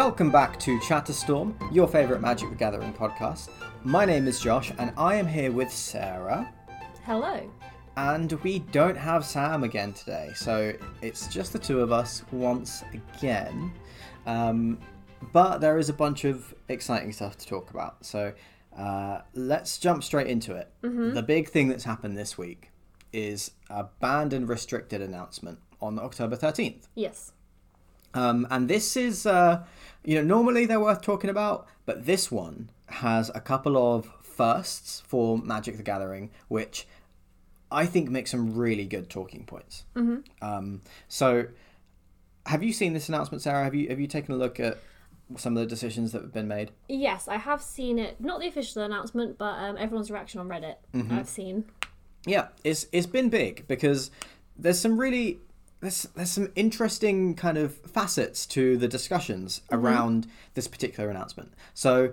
Welcome back to Chatterstorm, your favourite Magic the Gathering podcast. My name is Josh, and I am here with Sarah. Hello. And we don't have Sam again today, so it's just the two of us once again. Um, but there is a bunch of exciting stuff to talk about, so uh, let's jump straight into it. The big thing that's happened this week is a banned and restricted announcement on October 13th. Yes. Um, and this is, uh, you know, normally they're worth talking about, but this one has a couple of firsts for Magic the Gathering, which I think make some really good talking points. Mm-hmm. Um, so, have you seen this announcement, Sarah? Have you have you taken a look at some of the decisions that have been made? Yes, I have seen it. Not the official announcement, but um, everyone's reaction on Reddit. I've seen. Yeah, it's it's been big because there's some really there's there's some interesting kind of facets to the discussions around this particular announcement. So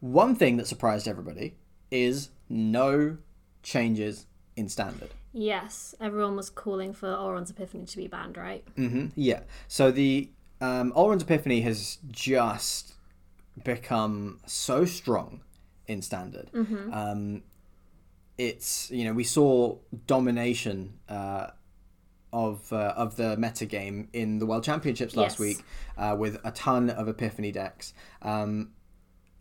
one thing that surprised everybody is no changes in standard. Yes, everyone was calling for Alrund's Epiphany to be banned, right? hmm Yeah. So the um, Epiphany has just become so strong in standard. Um, it's you know we saw domination uh, of uh, of the meta game in the World Championships last Yes. week uh, with a ton of Epiphany decks. Um,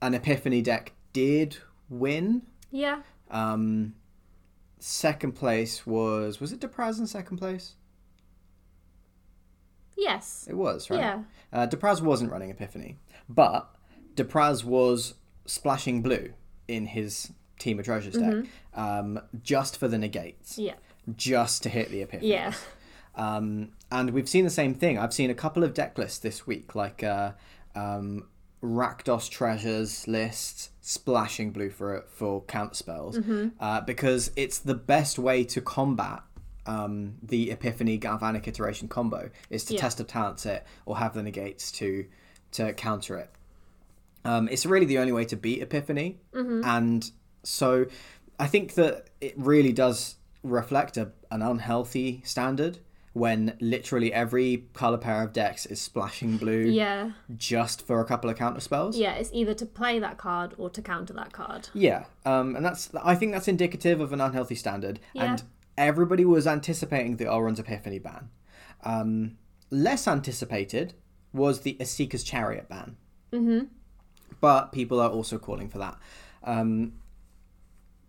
an Epiphany deck did win. Yeah. Um, second place was was it Depraz in second place? Yes. It was, right? Yeah. Uh, Depraz wasn't running Epiphany, but Depraz was splashing blue in his Team of Treasures deck Mm-hmm. um, just for the negates, Yeah. just to hit the Epiphany. Yeah. Um, and we've seen the same thing. I've seen a couple of deck lists this week, like uh, um, Rakdos Treasures lists splashing blue for for counter spells, uh, because it's the best way to combat um, the Epiphany Galvanic Iteration combo is to Yeah. test a talent set or have the negates to to counter it. Um, it's really the only way to beat Epiphany, and so I think that it really does reflect a, an unhealthy standard when literally every color pair of decks is splashing blue Yeah. just for a couple of counter spells. Yeah. It's either to play that card or to counter that card. Yeah, um, and that's I think that's indicative of an unhealthy standard, Yeah. and everybody was anticipating the Alrund's Epiphany ban. Um, less anticipated was the Esika's Chariot ban, mm-hmm. but people are also calling for that. Um,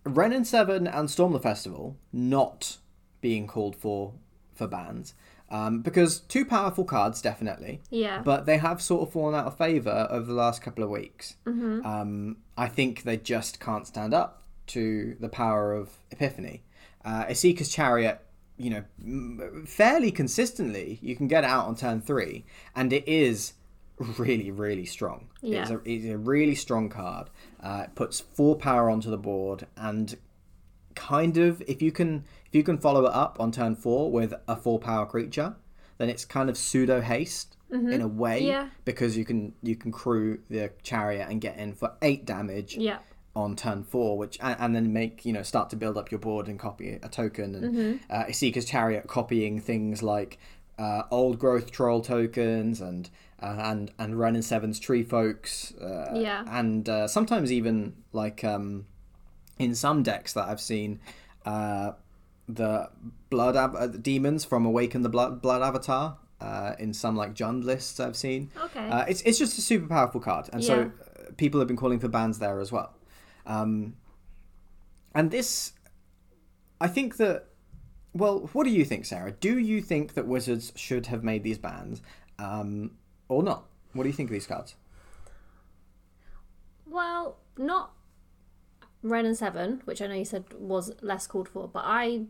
Wrenn and Seven and Storm the Festival not being called for for bans um, because two powerful cards definitely Yeah. but they have sort of fallen out of favor over the last couple of weeks. Hmm. Um, I think they just can't stand up to the power of Epiphany. Uh, Esika's Chariot, you know, m- fairly consistently, you can get it out on turn three, and it is really, really strong. Yeah. It's, a, it's a really strong card. Uh, it puts four power onto the board, and kind of if you can if you can follow it up on turn four with a four power creature, then it's kind of pseudo haste in a way Yeah. because you can you can crew the chariot and get in for eight damage Yeah. on turn four, which and, and then make you know start to build up your board and copy a token and uh, Esika's chariot copying things like uh, old growth troll tokens and uh, and and Wrenn and Seven's tree folks uh, Yeah. and uh, sometimes even like um, in some decks that I've seen uh, the blood av- uh, demons from Awaken the Blood Blood Avatar. Uh, in some like Jund lists I've seen, Okay. uh, it's it's just a super powerful card, and Yeah. so uh, people have been calling for bans there as well. Um, and this, I think that. Well, what do you think, Sarah? Do you think that Wizards should have made these bans, um, or not? What do you think of these cards? Well, not Wrenn and Seven, which I know you said was less called for, but I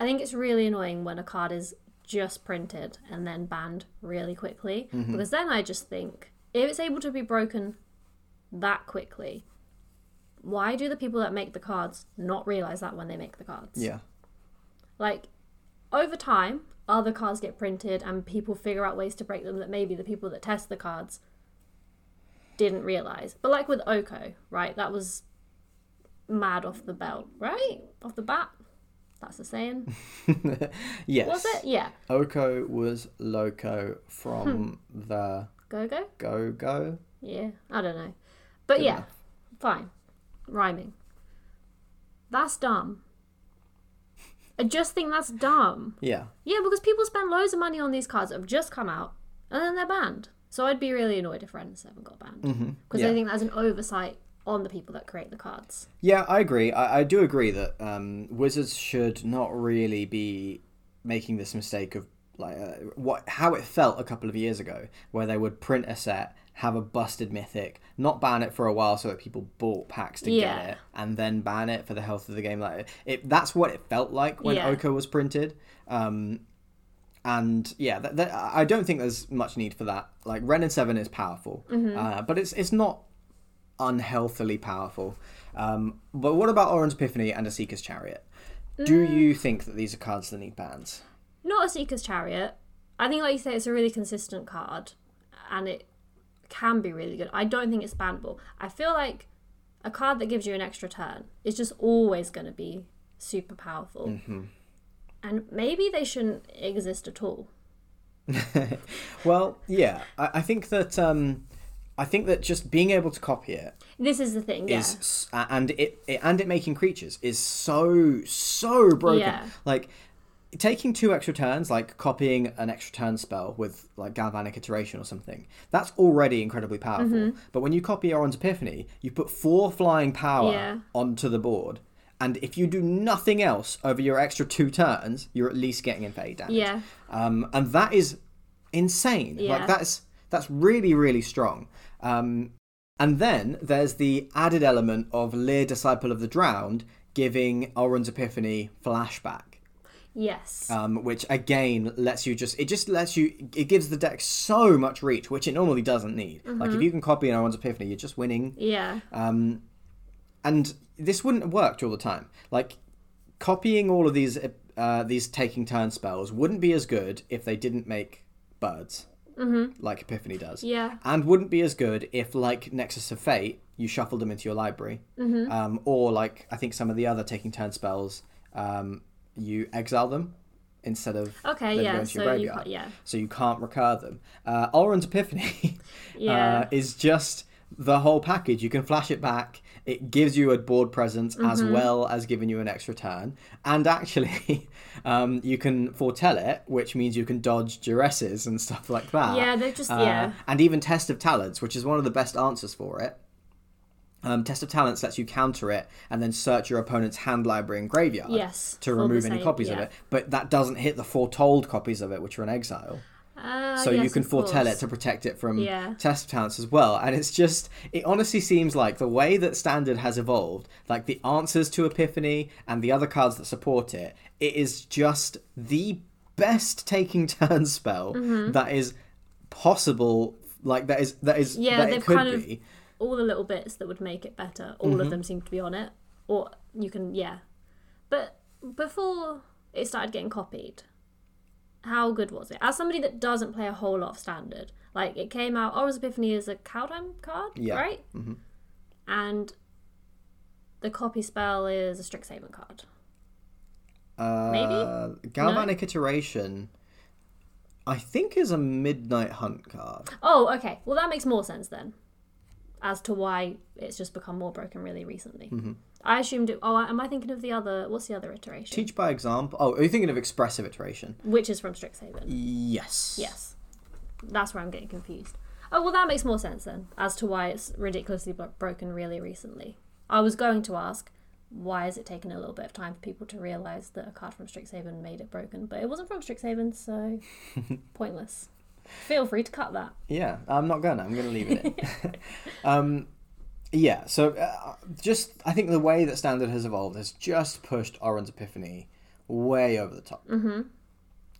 I think it's really annoying when a card is just printed and then banned really quickly. Mm-hmm. Because then I just think if it's able to be broken that quickly, why do the people that make the cards not realize that when they make the cards? Yeah, Like over time, other cards get printed and people figure out ways to break them that maybe the people that test the cards didn't realize. But like with Oko, right? That was mad off the belt, right? Off the bat. That's the saying. yes. Was it? Yeah. Oko was loco from the Go Go go. Go. Yeah, I don't know, but Good yeah, enough. fine. Rhyming. That's dumb. I just think that's dumb. Yeah. Yeah, because people spend loads of money on these cards that have just come out, and then they're banned. So I'd be really annoyed if Wrenn Seven got banned because Mm-hmm. Yeah. I think that's an oversight on the people that create the cards. Yeah, I agree. I, I do agree that um, Wizards should not really be making this mistake of like uh, what how it felt a couple of years ago, where they would print a set, have a busted mythic, not ban it for a while so that people bought packs to Yeah. get it, and then ban it for the health of the game. Like it, that's what it felt like when Yeah. Oko was printed. Um, and yeah, that, that, I don't think there's much need for that. Like Wrenn and Seven is powerful, uh, but it's it's not unhealthily powerful. Um, but what about Alrund's Epiphany and Esika's Chariot? Do you think that these are cards that need bans? Not Esika's Chariot. I think, like you say, it's a really consistent card, and it can be really good. I don't think it's bannable. I feel like a card that gives you an extra turn is just always going to be super powerful, and maybe they shouldn't exist at all. Well, yeah, I, I think that um, I think that just being able to copy it This is the thing, is uh, and it, it and it making creatures is so so broken. Yeah. Like taking two extra turns, like copying an extra turn spell with like galvanic iteration or something, that's already incredibly powerful. Mm-hmm. But when you copy Alrund's Epiphany, you put four flying power Yeah. onto the board. And if you do nothing else over your extra two turns, you're at least getting in eight damage. Yeah. Um, and that is insane. Yeah. Like that's that's really really strong. Um, and then there's the added element of Lier, Disciple of the Drowned, giving Alrund's Epiphany flashback. Yes. Um, which again lets you just it just lets you it gives the deck so much reach, which it normally doesn't need. Like if you can copy an Alrund's Epiphany, you're just winning. yeah. Um, and this wouldn't have worked all the time. Like copying all of these uh, these taking turn spells wouldn't be as good if they didn't make birds, mm-hmm. like Epiphany does. Yeah. And wouldn't be as good if, like Nexus of Fate, you shuffled them into your library, mm-hmm. um, or like I think some of the other taking turn spells, um, you exile them instead of Okay, yeah, going to so your you graveyard. can't- yeah. So you can't recur them. Uh, Alrund's Epiphany Yeah. uh, is just the whole package. You can flash it back. It gives you a board presence as Mm-hmm. well as giving you an extra turn. And actually, um, you can foretell it, which means you can dodge duresses and stuff like that. Yeah, they're just- Uh, yeah. And even Test of Talents, which is one of the best answers for it. Um, Test of Talents lets you counter it and then search your opponent's hand library and graveyard Yes, to remove any copies of it. But that doesn't hit the foretold copies of it, which are in exile Ah, so you can foretell course. it to protect it from Yeah. test talents as well and it's just it honestly seems like the way that standard has evolved like the answers to epiphany and the other cards that support it it is just the best taking turn spell that is possible like that is that is Mm-hmm. Yeah, that they've could kind of- be all the little bits that would make it better. All Mm-hmm. of them seem to be on it, or you can yeah. But before it started getting copied, how good was it? As somebody that doesn't play a whole lot of standard, like it came out. Alrund's Epiphany is a Kaldheim card, Yeah. right? Mm-hmm. And the copy spell is a Strixhaven card. uh galvanic iteration i think is a midnight hunt card Oh, okay. Well, that makes more sense then, as to why it's just become more broken really recently. Mm-hmm. I assumed it. Oh, am I thinking of the other? What's the other iteration? teach by example oh are you thinking of expressive iteration Which is from Strixhaven. yes Yes, that's where I'm getting confused. Oh well, that makes more sense then, as to why it's ridiculously bro- broken really recently. I was going to ask, why has it taken a little bit of time for people to realise that a card from Strixhaven made it broken? But it wasn't from Strixhaven, so pointless. Feel free to cut that. Yeah, I'm not gonna. I'm gonna leave it um, yeah. So uh, just I think the way that standard has evolved has just pushed Alrund's Epiphany way over the top. Mm-hmm.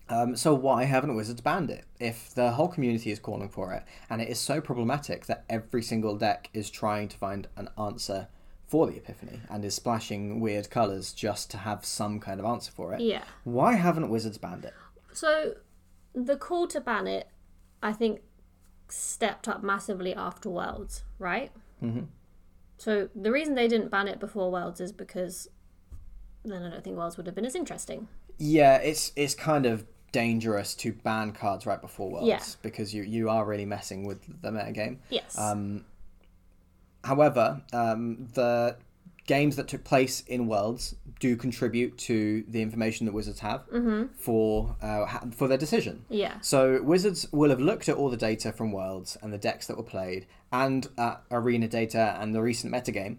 Um, so why haven't Wizards banned it? If the whole community is calling for it, and it is so problematic that every single deck is trying to find an answer for the Epiphany and is splashing weird colors just to have some kind of answer for it. Yeah. Why haven't Wizards banned it? So the call to ban it, I think, stepped up massively after Worlds, right? Mm-hmm. So the reason they didn't ban it before Worlds is because then I don't think Worlds would have been as interesting. Yeah, it's it's kind of dangerous to ban cards right before Worlds Yeah. because you you are really messing with the metagame. Yes. Um, however, um, the games that took place in Worlds do contribute to the information that Wizards have for uh, ha- for their decision. yeah. So Wizards will have looked at all the data from Worlds and the decks that were played, and uh, arena data and the recent metagame,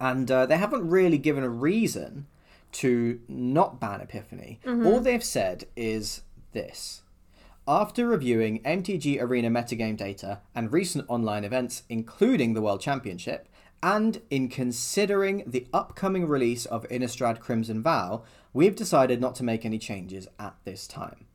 and uh, they haven't really given a reason to not ban Epiphany. All they've said is this. After reviewing MTG Arena metagame data and recent online events, including the World Championship, and in considering the upcoming release of Innistrad Crimson Vow, we've decided not to make any changes at this time.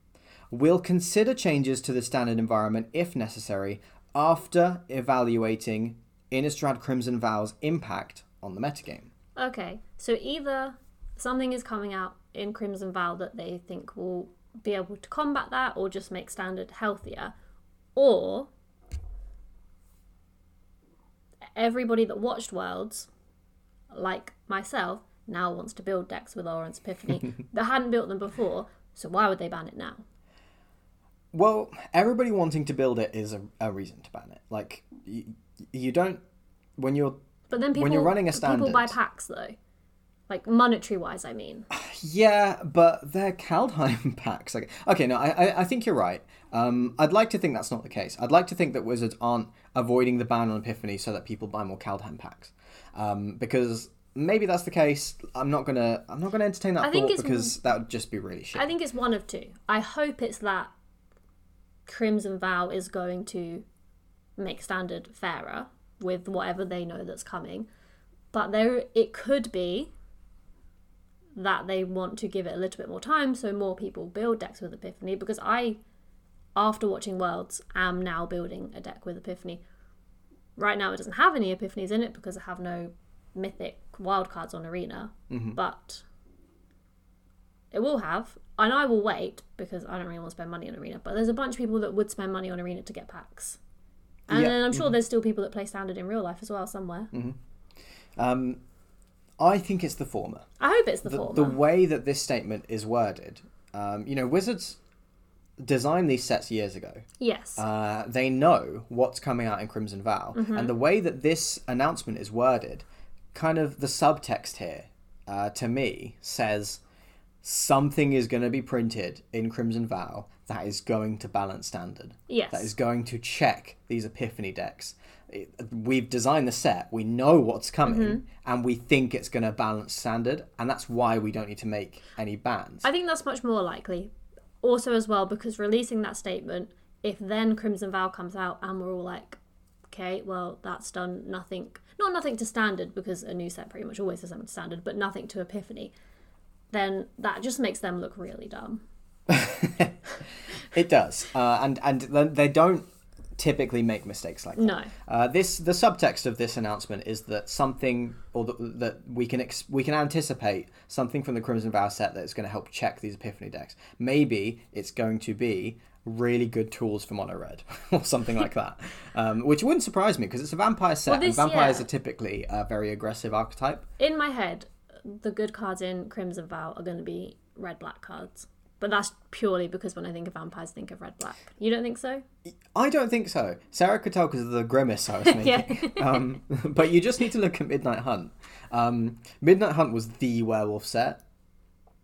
We'll consider changes to the standard environment if necessary after evaluating Innistrad Crimson Vow's impact on the metagame. Okay, so either something is coming out in Crimson Vow that they think will be able to combat that or just make standard healthier, or everybody that watched Worlds, like myself, now wants to build decks with Alrund's Epiphany that hadn't built them before, so why would they ban it now? Well, everybody wanting to build it is a, a reason to ban it. Like, you, you don't. When you're. But then people, When you're running a standard. people buy packs though. Like monetary wise, I mean. Yeah, but they're Kaldheim packs. Like, okay, no, I, I, I think you're right. Um, I'd like to think that's not the case. I'd like to think that Wizards aren't avoiding the ban on Epiphany so that people buy more Kaldheim packs. Um, because maybe that's the case. I'm not gonna. I'm not gonna entertain that I thought because that would just be really shit. I think it's one of two. I hope it's that Crimson Vow is going to make standard fairer with whatever they know that's coming. But there it could be that they want to give it a little bit more time so more people build decks with Epiphany because I after watching Worlds am now building a deck with Epiphany. Right now it doesn't have any Epiphanies in it because I have no mythic wildcards on Arena. But it will have, and I will wait because I don't really want to spend money on Arena. But there's a bunch of people that would spend money on Arena to get packs, and Yeah. then I'm sure there's still people that play Standard in real life as well somewhere. um, I think it's the former. I hope it's the, the, former. the way that this statement is worded, um, you know, Wizards designed these sets years ago. yes, Uh, they know what's coming out in Crimson Vow, Mm-hmm. and the way that this announcement is worded, kind of the subtext here, uh, to me, says something is going to be printed in Crimson Vow that is going to balance standard. yes, That is going to check these Epiphany decks. It- we've designed the set, we know what's coming, Mm-hmm. and we think it's going to balance standard, and that's why we don't need to make any bans. I think that's much more likely. Also, as well, because releasing that statement, if then Crimson Vow comes out and we're all like, okay, well, that's done nothing, not nothing to standard, because a new set pretty much always does something to standard, but nothing to Epiphany, then that just makes them look really dumb. It does, uh, and and they don't typically make mistakes like that. No. Uh, this the subtext of this announcement is that something, or that, that we can ex- we can anticipate something from the Crimson Vow set that is going to help check these Epiphany decks. Maybe it's going to be really good tools for mono red or something like that, um, which wouldn't surprise me because it's a vampire set Well, this- and vampires yeah. are typically a very aggressive archetype. In my head, the good cards in Crimson Vow are going to be red black cards. But that's purely because when I think of vampires, I think of red black. You don't think so? I don't think so. Sarah could tell because of the grimace I was making. um, but you just need to look at Midnight Hunt. Um, Midnight Hunt was the werewolf set,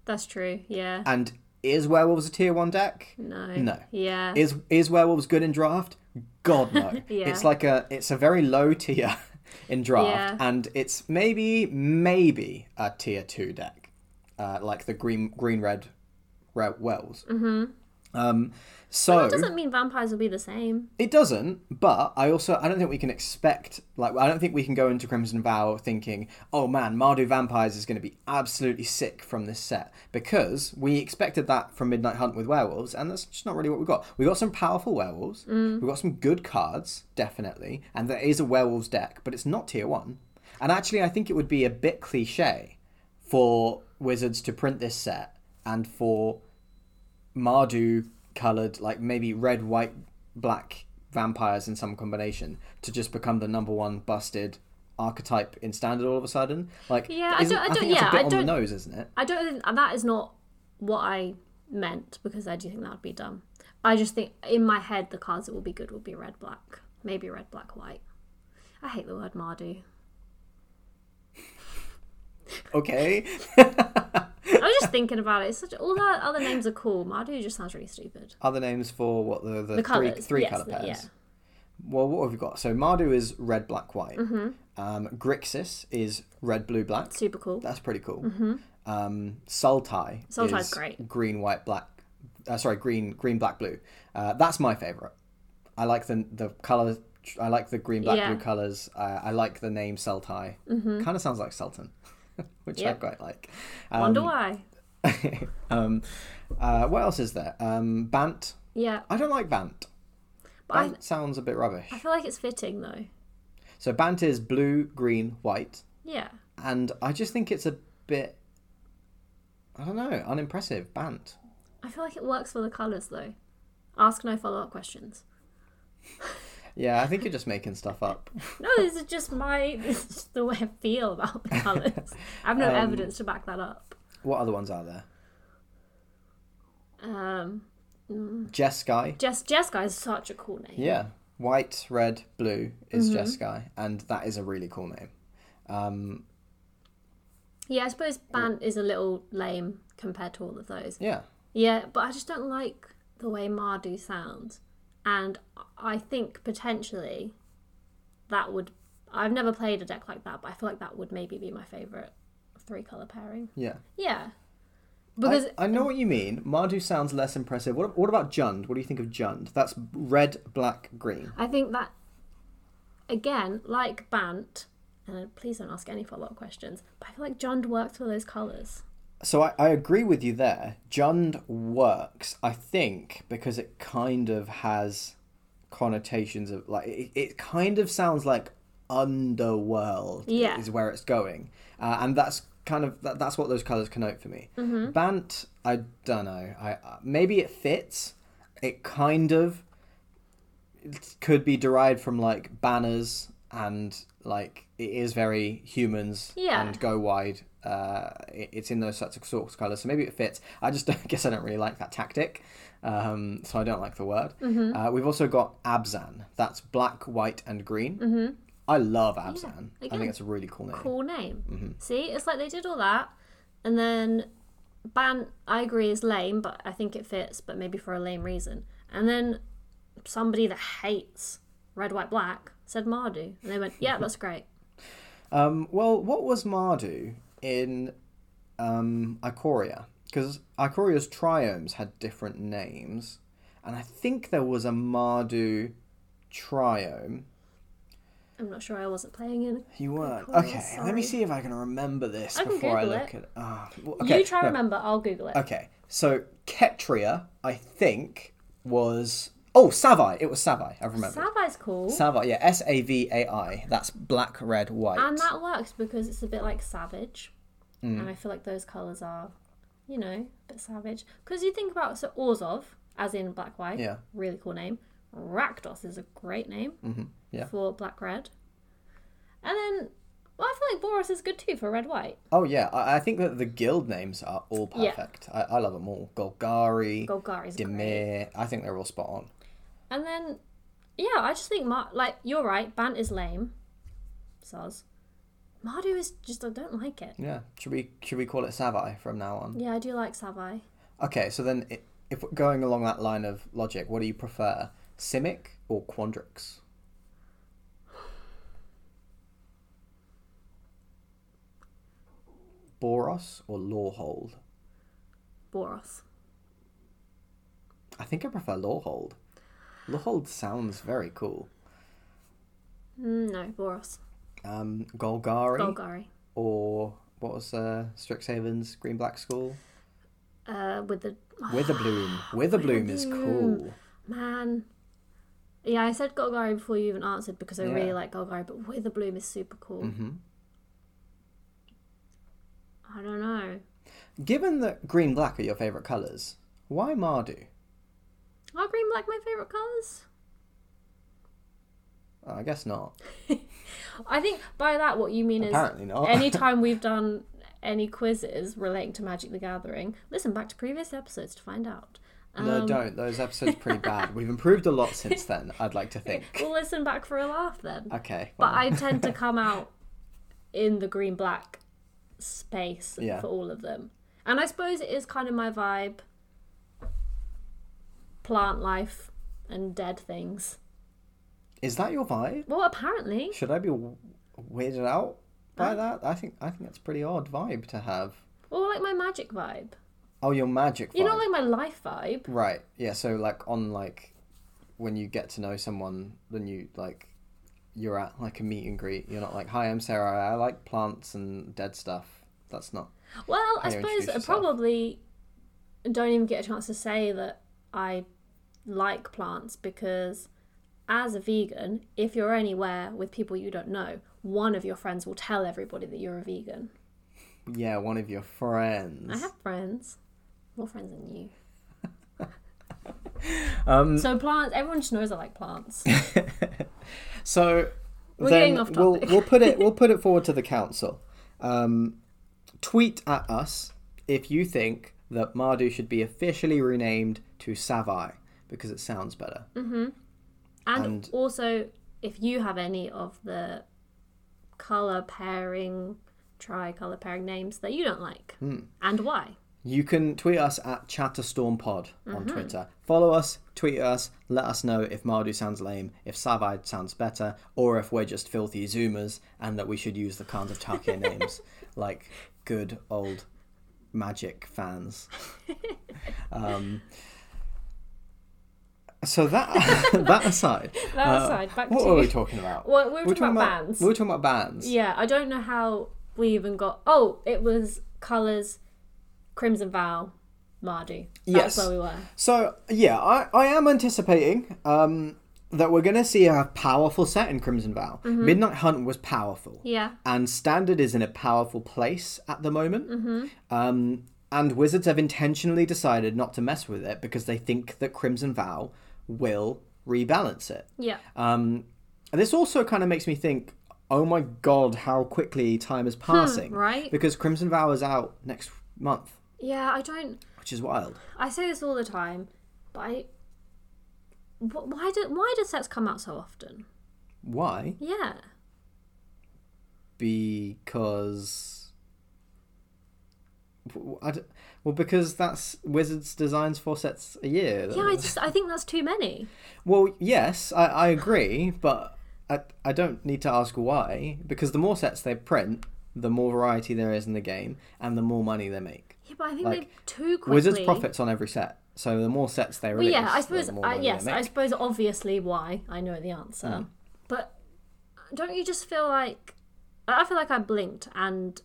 That's true. Yeah. and is werewolves a tier one deck? No. No. Yeah. Is is werewolves good in draft? God no. Yeah. It's like a it's a very low tier in draft, Yeah. and it's maybe maybe a tier two deck, uh, like the green green red wells. Mm-hmm. Um, so That doesn't mean vampires will be the same. It doesn't, but I also I don't think we can expect like I don't think we can go into Crimson Vow thinking, oh man, Mardu Vampires is going to be absolutely sick from this set because we expected that from Midnight Hunt with werewolves, and that's just not really what we got. We got some powerful werewolves, we got some good cards, definitely, and there is a werewolves deck, but it's not tier one. And actually, I think it would be a bit cliche for Wizards to print this set and for Mardu colored, like maybe red, white, black vampires in some combination to just become the number one busted archetype in standard all of a sudden. Like, Yeah, I don't- I don't- think that's yeah, a bit I on don't- the nose, isn't it? I don't think that is not what I meant because I do think that would be dumb. I just think in my head the cards that will be good will be red black, maybe red black white. I hate the word Mardu. Okay. I was just thinking about it. It's such all the other names are cool. Mardu just sounds really stupid. Other names for what the the, The three colours, three yes, color the- pairs. yeah. Well, what have we got? So Mardu is red, black, white. Mm-hmm. Um, Grixis is red, blue, black. Super cool. That's pretty cool. Um, Sultai Sultai's is great. green, white, black. Uh, sorry, green, green, black, blue. Uh, that's my favorite. I like the the color. I like the green, black, Yeah. blue colors. Uh, I like the name Sultai. Kind of sounds like Sultan, which. Yep. I quite like. Wonder Um, why. um, uh, what else is there? Um, Bant. Yeah, I don't like Bant. but I, Bant sounds a bit rubbish. I feel like it's fitting though. So Bant is blue, green, white, Yeah, and I just think it's a bit. I don't know, unimpressive. Bant. I feel like it works for the colours though. Ask no follow up questions. Yeah, I think you're just making stuff up. No, this is just my this is just the way I feel about the colours. I have no Um, evidence to back that up. What other ones are there? Um, Jeskai. Jess Jessica is such a cool name. Yeah. White, red, blue is Mm-hmm. Jeskai, and that is a really cool name. Um, Yeah, I suppose Bant is a little lame compared to all of those. yeah. Yeah, but I just don't like the way Mardu sounds. And I think potentially that would. I've never played a deck like that, but I feel like that would maybe be my favourite three colour pairing. Yeah. Yeah. Because I, I know what you mean. Mardu sounds less impressive. What, what about Jund? What do you think of Jund? That's red, black, green. I think that, again, like Bant, and please don't ask any follow up questions, but I feel like Jund works for those colours. So I, I agree with you there. Jund works, I think, because it kind of has connotations of like it, it kind of sounds like underworld Yeah. is where it's going, uh, and that's kind of that, that's what those colors connote for me. Bant, I don't know. I uh, maybe it fits. It kind of it could be derived from like banners and like it is very humans Yeah. and go wide. Uh, it- it's in those sorts of sorts of colors, so maybe it fits. I just don't, guess I don't really like that tactic, um, so I don't like the word. Mm-hmm. Uh, we've also got Abzan. That's black, white, and green. Mm-hmm. I love Abzan. I again, think it's a really cool name. Cool name. Mm-hmm. See, it's like they did all that, and then Ban. I agree, is lame, but I think it fits, but maybe for a lame reason. And then somebody that hates red, white, black said Mardu, and they went, "Yeah, that's great." Um, well, what was Mardu in um, Ikoria? Because Ikoria's triomes had different names, and I think there was a Mardu triome. I'm not sure I wasn't playing in. You weren't. Ikoria, Okay, let me see if I can remember this I can before I look it. at. ah, well, okay, you try no, remember. I'll Google it. Okay, so Ketria, I think, was. Oh, Savai. It was Savai. I remember. Savai's cool, Savai, yeah, S A V A I. That's black, red, white. and that works because it's a bit like Savage, Mm. and I feel like those colors are, you know, a bit savage. Because you think about so Orzhov, as in black white, Yeah. really cool name. Rakdos is a great name Mm-hmm. yeah. for black red, and then well, I feel like Boros is good too for red white. Oh yeah, I, I think that the guild names are all Yeah. perfect. I, I love them all. Golgari, Golgari is great. I think they're all spot on. And then, yeah, I just think Mar- like you're right. Bant is lame. Soz. Mardu is just I don't like it. Yeah. Should we should we call it Savai from now on? Yeah, I do like Savai. Okay, so then i if we're going along that line of logic, what do you prefer, Simic or Quandrix? Boros or Lorehold? Boros. I think I prefer Lorehold. Lorehold sounds very cool. Mm, no, Boros. Um, Golgari Golgari. or what was uh, Strixhaven's Green Black School? Uh, with the Witherbloom. Witherbloom is cool. man. Yeah, I said Golgari before you even answered because I really like Golgari, but Witherbloom is super cool. hmm I don't know. Given that green black are your favourite colours, why Mardu? Are green black my favorite colors? Oh, I guess not. I think by that what you mean is Apparently not. anytime we've done any quizzes relating to Magic the Gathering, listen back to previous episodes to find out. no, Um, don't. Those episodes are pretty bad. We've improved a lot since then. I'd like to think. We'll listen back for a laugh then. Okay. But I tend to come out in the green black space Yeah. for all of them. And I suppose it is kind of my vibe plant life and dead things. is that your vibe? Well, apparently. Should I be weirded out by that? I think I think that's a pretty odd vibe to have. Well, like my magic vibe. Oh, your magic vibe. You know, like my life vibe. Right. Yeah. So like on like when you get to know someone, then you like you're at like a meet and greet. You're not like, "Hi, I'm Sarah. I like plants and dead stuff." That's not. Well, I suppose I probably don't even get a chance to say that I like plants because as a vegan, if you're anywhere with people you don't know, one of your friends will tell everybody that you're a vegan. Yeah, one of your friends. I have friends. More friends than you. Um. So plants, everyone just knows I like plants. So We're then getting off we'll topic. we'll put it we'll put it forward to the council. Um, tweet at us if you think that Mardu should be officially renamed to Savai because it sounds better. And, And- also, if you have any of the color pairing, tri-color pairing names that you don't like, Hmm. and why. You can tweet us at ChatterStormPod on Twitter. Follow us, tweet us, let us know if Mardu sounds lame, if Savai sounds better, or if we're just filthy Zoomers and that we should use the Khans of Tarkir names like good old magic fans. Um, so that that aside, That uh, aside, back what to were we talking about? Well, we were talking about bands. We were talking about bands. Yeah, I don't know how we even got. Oh, it was colors, Crimson Vow, Mardu. Yes. Where we were. So yeah, I, I am anticipating um, that we're going to see a powerful set in Crimson Vow. Midnight Hunt was powerful, Yeah. and Standard is in a powerful place at the moment. Mm-hmm. Um, and Wizards have intentionally decided not to mess with it because they think that Crimson Vow will rebalance it. Yeah. Um, and this also kind of makes me think, oh my god, how quickly time is passing. right? Because Crimson Vow is out next month, Yeah, I don't. which is wild. I say this all the time, but I. Why do why do sets come out so often? Why? Yeah. because I d- well because that's Wizards designs four sets a year. Yeah, I just I think that's too many. Well, yes, I, I agree, but I I don't need to ask why because the more sets they print, the more variety there is in the game, and the more money they make. Yeah, but I think Like, they too quickly. Wizards profits on every set, so the more sets they Well, release, yeah, I suppose. more I, money yes, I suppose obviously why I know the answer, Mm. but don't you just feel like I feel like I blinked and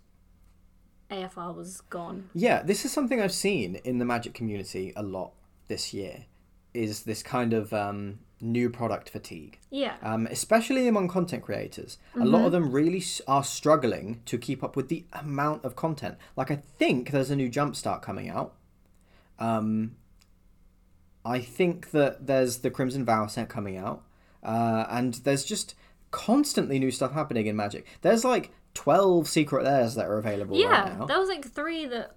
AFR was gone. Yeah, this is something I've seen in the Magic community a lot this year. Is this kind of um, new product fatigue? Yeah, um, especially among content creators. A lot of them really are struggling to keep up with the amount of content. Like, I think there's a new Jumpstart coming out. Um, I think that there's the Crimson Vow set coming out. Uh, and there's just constantly new stuff happening in Magic. There's like 12 Secret Lairs that are available yeah. right now. There was like three that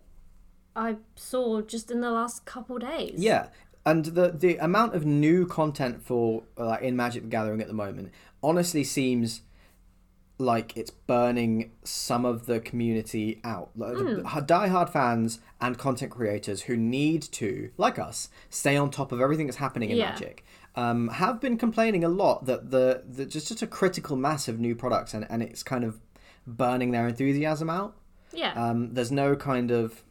I saw just in the last couple days. Yeah, and the the amount of new content for like in Magic the Gathering at the moment honestly seems like it's burning some of the community out. Hmm. the Die-hard fans and content creators who need to, like us, stay on top of everything that's happening in Yeah. Magic. Um, have been complaining a lot that the, the just just a critical mass of new products and, and it's kind of burning their enthusiasm out. Yeah. Um, there's no kind of.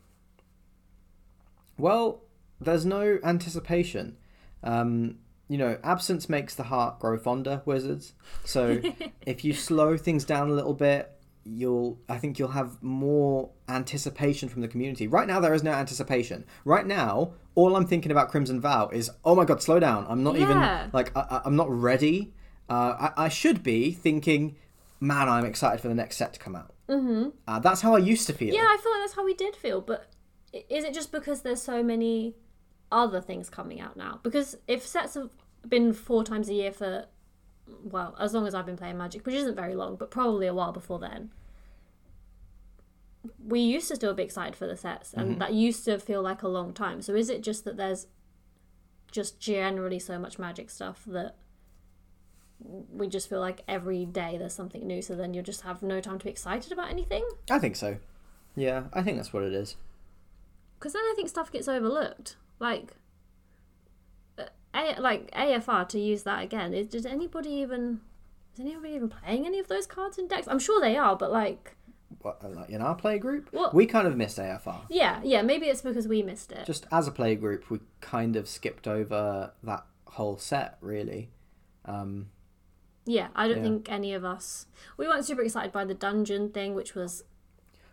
Well, there's no anticipation. Um, you know, absence makes the heart grow fonder, wizards. So if you slow things down a little bit, you'll. I think you'll have more anticipation from the community. Right now, there is no anticipation. Right now, all I'm thinking about Crimson Vow is, oh my god, slow down. I'm not Yeah. even like I, I'm not ready. Uh, I, I should be thinking, man, I'm excited for the next set to come out. Mm-hmm. Uh, that's how I used to feel. Yeah, I feel like that's how we did feel, but is it just because there's so many other things coming out now? Because if sets have been four times a year for, well, as long as I've been playing Magic, which isn't very long, but probably a while before then, we used to still be excited for the sets, and that used to feel like a long time. So is it just that there's just generally so much magic stuff that we just feel like every day there's something new, so then you just have no time to be excited about anything? I think so. Yeah, I think that's what it is. Because then I think stuff gets overlooked. Like, uh, A- like AFR to use that again. Is does anybody even is anybody even playing any of those cards in decks? I'm sure they are, but like, What, like in our play group, we kind of missed AFR. yeah, yeah. Maybe it's because we missed it. Just as a play group, we kind of skipped over that whole set, really. Um, Yeah, I don't Yeah. think any of us. We weren't super excited by the dungeon thing, which was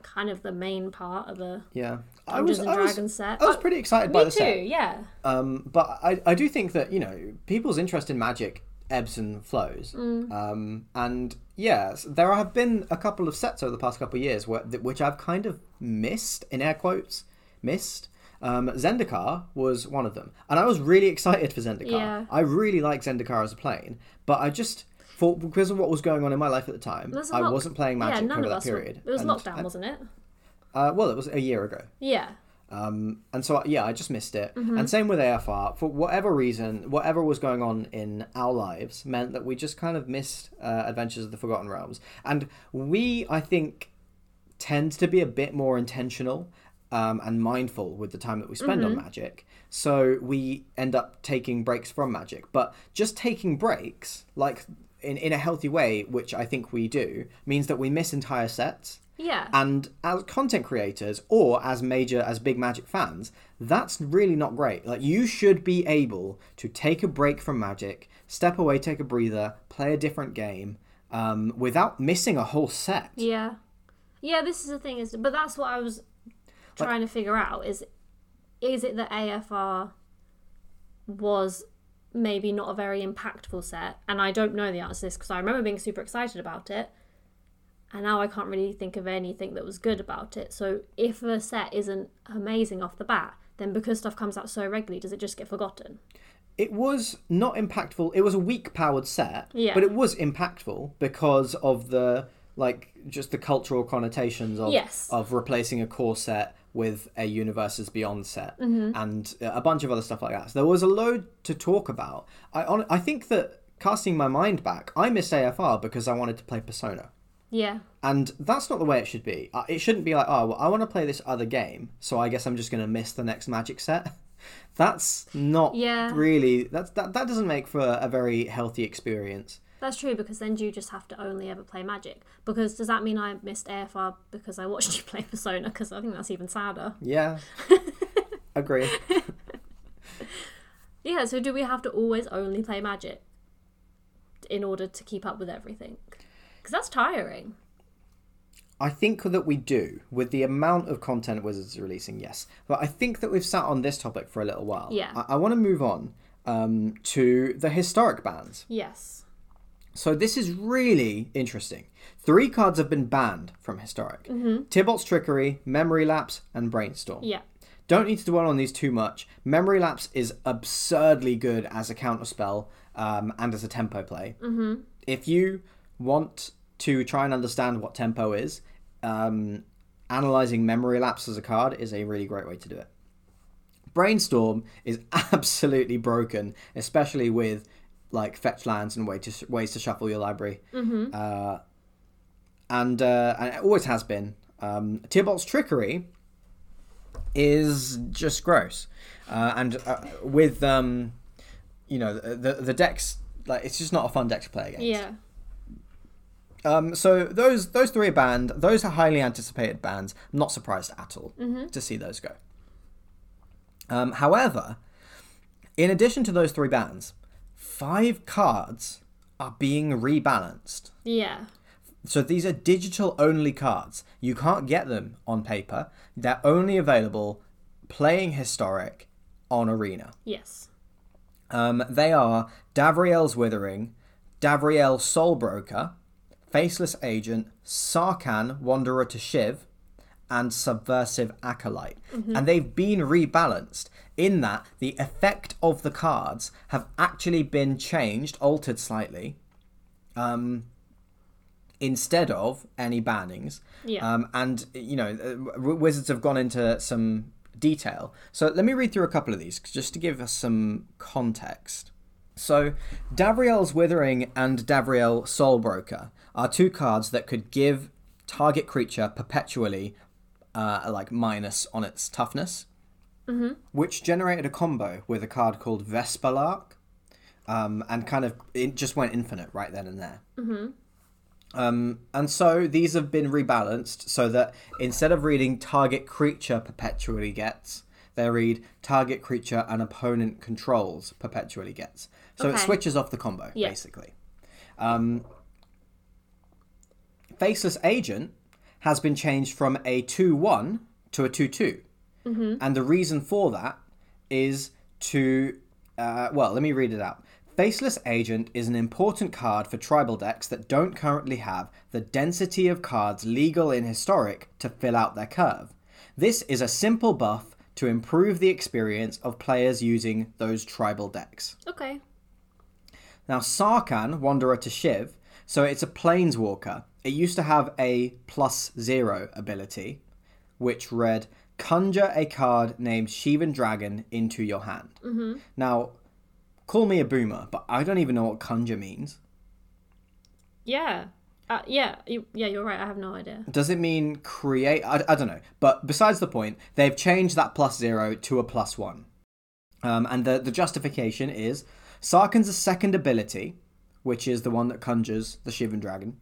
kind of the main part of the yeah, I Dungeons was, and I was, Dragons set. I was pretty excited by Me the too. set. Yeah. Um, but I, I do think that you know people's interest in magic ebbs and flows. Mm. Um, and yes, there have been a couple of sets over the past couple of years where, which I've kind of missed in air quotes missed. Um, Zendikar was one of them, and I was really excited for Zendikar. Yeah. I really like Zendikar as a plane, but I just for because of what was going on in my life at the time, There's a I lot- wasn't playing yeah, Magic none over of that us. Were, period. it was And lockdown, I- wasn't it? uh, well, it was a year ago. Yeah. Um, and so yeah, I just missed it. Mm-hmm. And same with AFR. For whatever reason, whatever was going on in our lives meant that we just kind of missed uh, Adventures of the Forgotten Realms. And we, I think, tend to be a bit more intentional um, and mindful with the time that we spend Mm-hmm. on Magic. So we end up taking breaks from Magic. But just taking breaks, like in, in a healthy way, which I think we do, means that we miss entire sets. Yeah. And as content creators or as major as big Magic fans, that's really not great. Like you should be able to take a break from Magic, step away, take a breather, play a different game, um, without missing a whole set. Yeah. Yeah, this is the thing is but that's what I was trying to figure out is is it that AFR was maybe not a very impactful set and I don't know the answer to this because I remember being super excited about it and now I can't really think of anything that was good about it. So if a set isn't amazing off the bat, then because stuff comes out so regularly, does it just get forgotten? It was not impactful. It was a weak powered set, Yeah. but it was impactful because of the like just the cultural connotations of Yes. of replacing a core set with a universes beyond set Mm-hmm. and a bunch of other stuff like that. So there was a load to talk about. I hon- I think that casting my mind back, I missed AFR because I wanted to play Persona. Yeah. And that's not the way it should be. Uh, It shouldn't be like, oh, well, I want to play this other game, so I guess I'm just going to miss the next Magic set. That's not Yeah. really. That's that. That doesn't make for a very healthy experience. That's true because then you just have to only ever play Magic. Because does that mean I missed AFR because I watched you play Persona? Because I think that's even sadder. Yeah, agree. Yeah, so do we have to always only play Magic in order to keep up with everything? Because that's tiring. I think that we do with the amount of content Wizards are releasing. Yes, but I think that we've sat on this topic for a little while. Yeah. I, I want to move on um, to the historic bans. Yes. So this is really interesting. Three cards have been banned from historic: Mm-hmm. Trickery, Memory Lapse, and Brainstorm. Yeah. Don't need to dwell on these too much. Memory Lapse is absurdly good as a counterspell um, and as a tempo play. Mm-hmm. If you want to try and understand what tempo is, um, analyzing Memory Lapse as a card is a really great way to do it. Brainstorm is absolutely broken, especially with like fetch lands and way to, ways to shuffle your library. Uh, and, uh, and it always has been. Um, Tybalt's Trickery is just gross, uh, and uh, with um, you know the, the the decks like it's just not a fun deck to play against. Yeah. Um, so those those three are banned. Those are highly anticipated bans. I'm not surprised at all to see those go. Um, however, in addition to those three bans, five cards are being rebalanced. Yeah. So these are digital only cards. You can't get them on paper. They're only available playing historic on Arena. Yes. Um, they are Davriel's Withering, Davriel Soulbroker, Faceless Agent, Sarkhan Wanderer to Shiv, and Subversive Acolyte. And they've been rebalanced in that the effect of the cards have actually been changed, altered slightly. Um, instead of any bannings. Yeah. Um, and you know, uh, Wizards have gone into some detail. So let me read through a couple of these just to give us some context. So, Davriel's Withering and Davriel Soulbroker are two cards that could give target creature perpetually, uh, like minus on its toughness, mm-hmm. which generated a combo with a card called Vesperlark, um, and kind of it just went infinite right then and there. Um, and so these have been rebalanced so that instead of reading target creature perpetually gets, they read target creature and opponent controls perpetually gets. So it switches off the combo, Yeah. basically. Um, Faceless Agent has been changed from a 2 1 to a 2 2. And the reason for that is to, uh, well, let me read it out. Faceless Agent is an important card for tribal decks that don't currently have the density of cards legal in Historic to fill out their curve. This is a simple buff to improve the experience of players using those tribal decks. Okay. Now, Sarkhan, Wanderer to Shiv, so it's a Planeswalker. It used to have a plus zero ability, which read Conjure a card named Shivan Dragon into your hand. Mm-hmm. Now, call me a boomer, but I don't even know what Conjure means. Yeah. Uh, yeah. You, yeah. You're right. I have no idea. Does it mean create? I, I don't know. But besides the point, they've changed that plus zero to a plus one. Um, and the, the justification is Sarkhan's second ability, which is the one that conjures the Shivan Dragon,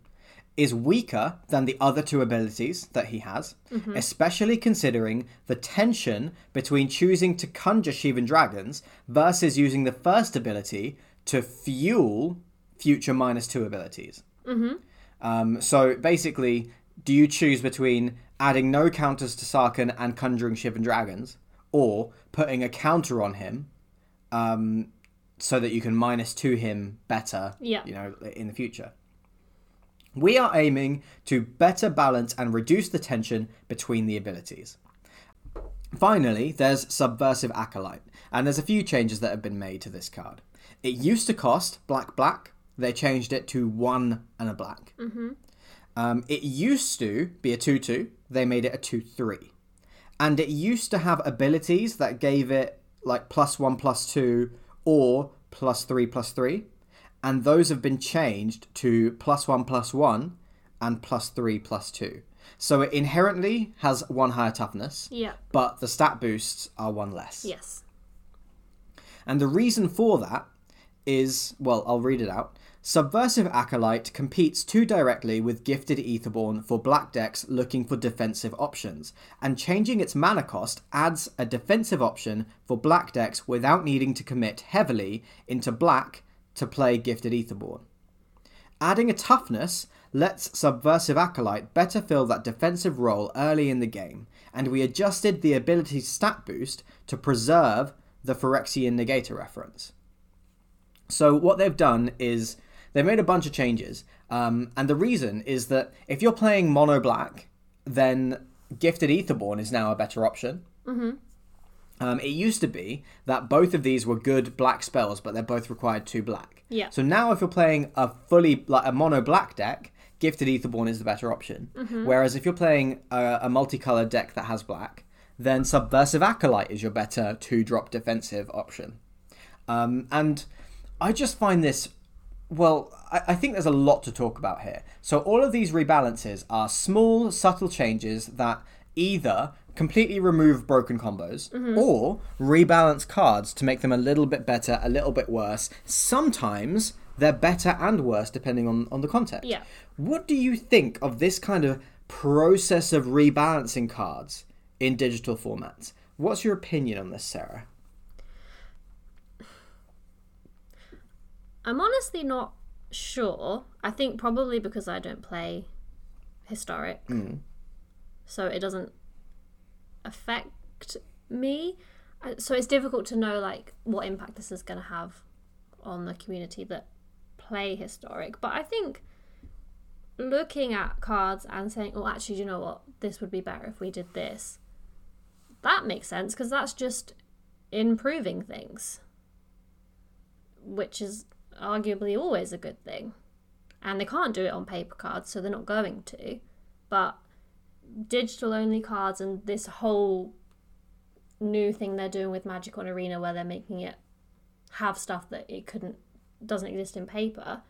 is weaker than the other two abilities that he has, especially considering the tension between choosing to conjure Shivan Dragons versus using the first ability to fuel future minus two abilities. Um, so basically, do you choose between adding no counters to Sarkhan and conjuring Shivan Dragons, or putting a counter on him, um, so that you can minus two him better, Yeah. you know, in the future? We are aiming to better balance and reduce the tension between the abilities. Finally, there's Subversive Acolyte, and there's a few changes that have been made to this card. It used to cost black black, they changed it to one and a black. Um, it used to be a 2 2, they made it a 2 3. And it used to have abilities that gave it like plus 1 plus 2 or plus 3 plus 3. And those have been changed to plus 1 plus 1 and plus 3 plus 2. So it inherently has one higher toughness, Yeah. but the stat boosts are one less. Yes. And the reason for that is, well, I'll read it out. Subversive Acolyte competes too directly with Gifted Aetherborn for black decks looking for defensive options, and changing its mana cost adds a defensive option for black decks without needing to commit heavily into black to play Gifted Aetherborn. Adding a toughness lets Subversive Acolyte better fill that defensive role early in the game, and we adjusted the ability's stat boost to preserve the Phyrexian Negator reference. So, what they've done is they've made a bunch of changes, um, and the reason is that if you're playing mono black, then Gifted Aetherborn is now a better option. Um, it used to be that both of these were good black spells, but they're both required two black. Yeah. So now, if you're playing a fully like a mono black deck, Gifted Aetherborn is the better option. Whereas if you're playing a, a multicolored deck that has black, then Subversive Acolyte is your better two drop defensive option. Um, and I just find this. Well, I, I think there's a lot to talk about here. So, all of these rebalances are small, subtle changes that either completely remove broken combos mm-hmm. or rebalance cards to make them a little bit better, a little bit worse. Sometimes they're better and worse depending on, on the context. Yeah. What do you think of this kind of process of rebalancing cards in digital formats? What's your opinion on this, Sarah? I'm honestly not sure. I think probably because I don't play historic, hmm. so it doesn't affect me. Uh, So it's difficult to know like what impact this is going to have on the community that play historic. But I think looking at cards and saying, "Oh, actually, you know what? This would be better if we did this." That makes sense because that's just improving things, which is arguably always a good thing. and they can't do it on paper cards, so they're not going to. But digital only cards and this whole new thing they're doing with Magic on Arena, where they're making it have stuff that it couldn't doesn't exist in paper.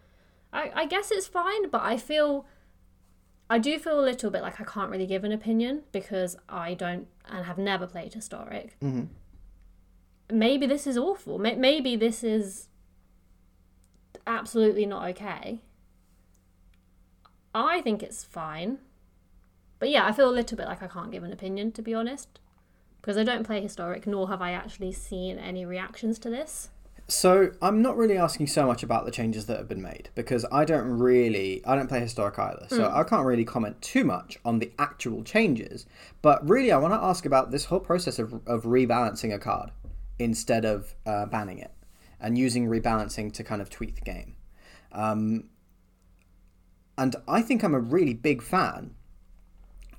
I, I guess it's fine, but I feel I do feel a little bit like I can't really give an opinion because I don't and have never played historic. Mm-hmm. Maybe this is awful. Maybe this is absolutely not okay. I think it's fine. But yeah, I feel a little bit like I can't give an opinion, to be honest. Because I don't play historic, nor have I actually seen any reactions to this. So I'm not really asking so much about the changes that have been made because I don't really I don't play historic either, so I can't really comment too much on the actual changes. But really, I want to ask about this whole process of of rebalancing a card instead of uh, banning it and using rebalancing to kind of tweak the game. Um, and I think I'm a really big fan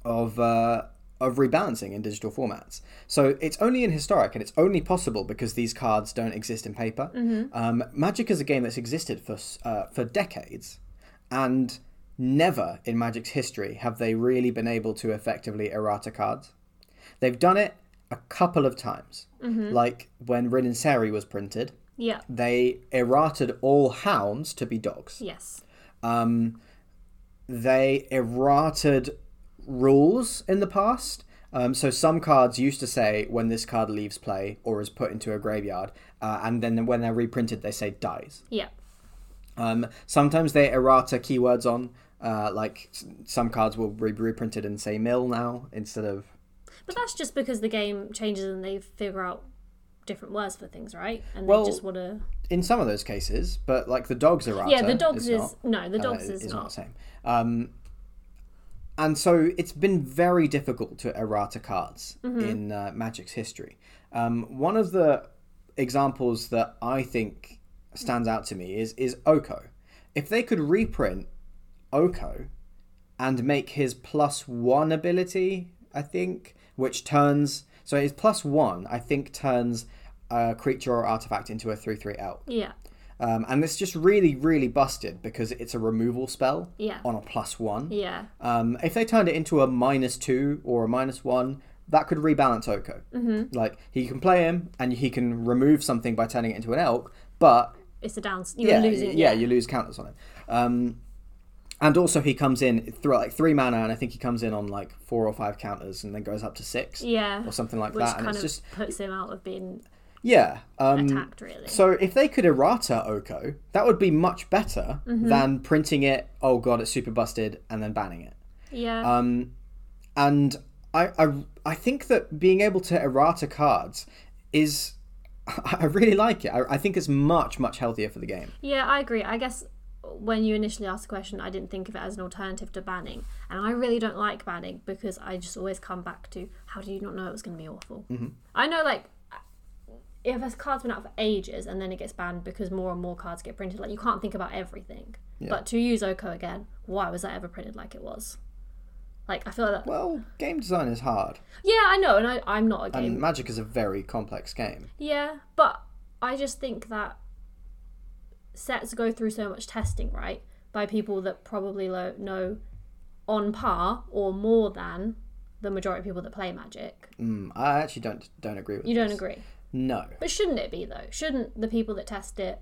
of uh, of rebalancing in digital formats. So it's only in historic, and it's only possible because these cards don't exist in paper. Um, Magic is a game that's existed for uh, for decades, and never in Magic's history have they really been able to effectively errata cards. They've done it a couple of times, like when Rin and Seri was printed. Yeah. They errated all hounds to be dogs Yes. they errated rules in the past. Um, so some cards used to say when this card leaves play or is put into a graveyard, uh, and then when they're reprinted, they say dies. Yeah. Um, sometimes they errata keywords on, uh, like some cards will be reprinted and say mill now instead of. But that's just because the game changes and they figure out different words for things, right? And Well, they just want to. In some of those cases, but like the dogs errata. Yeah, the dogs is, is, not. no, the uh, dogs is, is not. the same. Um, and so it's been very difficult to errata cards Mm-hmm. in uh, Magic's history. Um, one of the examples that I think stands out to me is is Oko. If they could reprint Oko and make his plus one ability, I think, which turns so his plus one, I think, turns a creature or artifact into a three three elk. Yeah. Um, and it's just really, really busted because it's a removal spell Yeah. on a plus one. Yeah. Um, if they turned it into a minus two or a minus one, that could rebalance Oko. Mm-hmm. Like he can play him and he can remove something by turning it into an elk, but It's a down. You're yeah, losing. yeah, you lose counters on it. Um, and also he comes in through like three mana, and I think he comes in on like four or five counters, and then goes up to six Yeah. or something like Which that. And kind it's of just puts him out of being yeah. Um, attacked, really. so if they could errata Oko, that would be much better Mm-hmm. than printing it. Oh god, it's super busted, and then banning it. yeah. Um, and I, I, I think that being able to errata cards is, I really like it. I, I think it's much much healthier for the game. Yeah, I agree. I guess when you initially asked the question, I didn't think of it as an alternative to banning. And I really don't like banning because I just always come back to how do you not know it was going to be awful? Mm-hmm. I know, like, if a card's been out for ages and then it gets banned because more and more cards get printed, like, you can't think about everything. But to use Oko again, why was that ever printed like it was? Like, I feel that. Well, game design is hard, Yeah, I know, and I, I'm not a game and Magic is a very complex game. Yeah, but I just think that sets go through so much testing, right? By people that probably lo- know on par or more than the majority of people that play Magic. Mm, I actually don't don't agree with You don't agree. No. But shouldn't it be though? Shouldn't the people that test it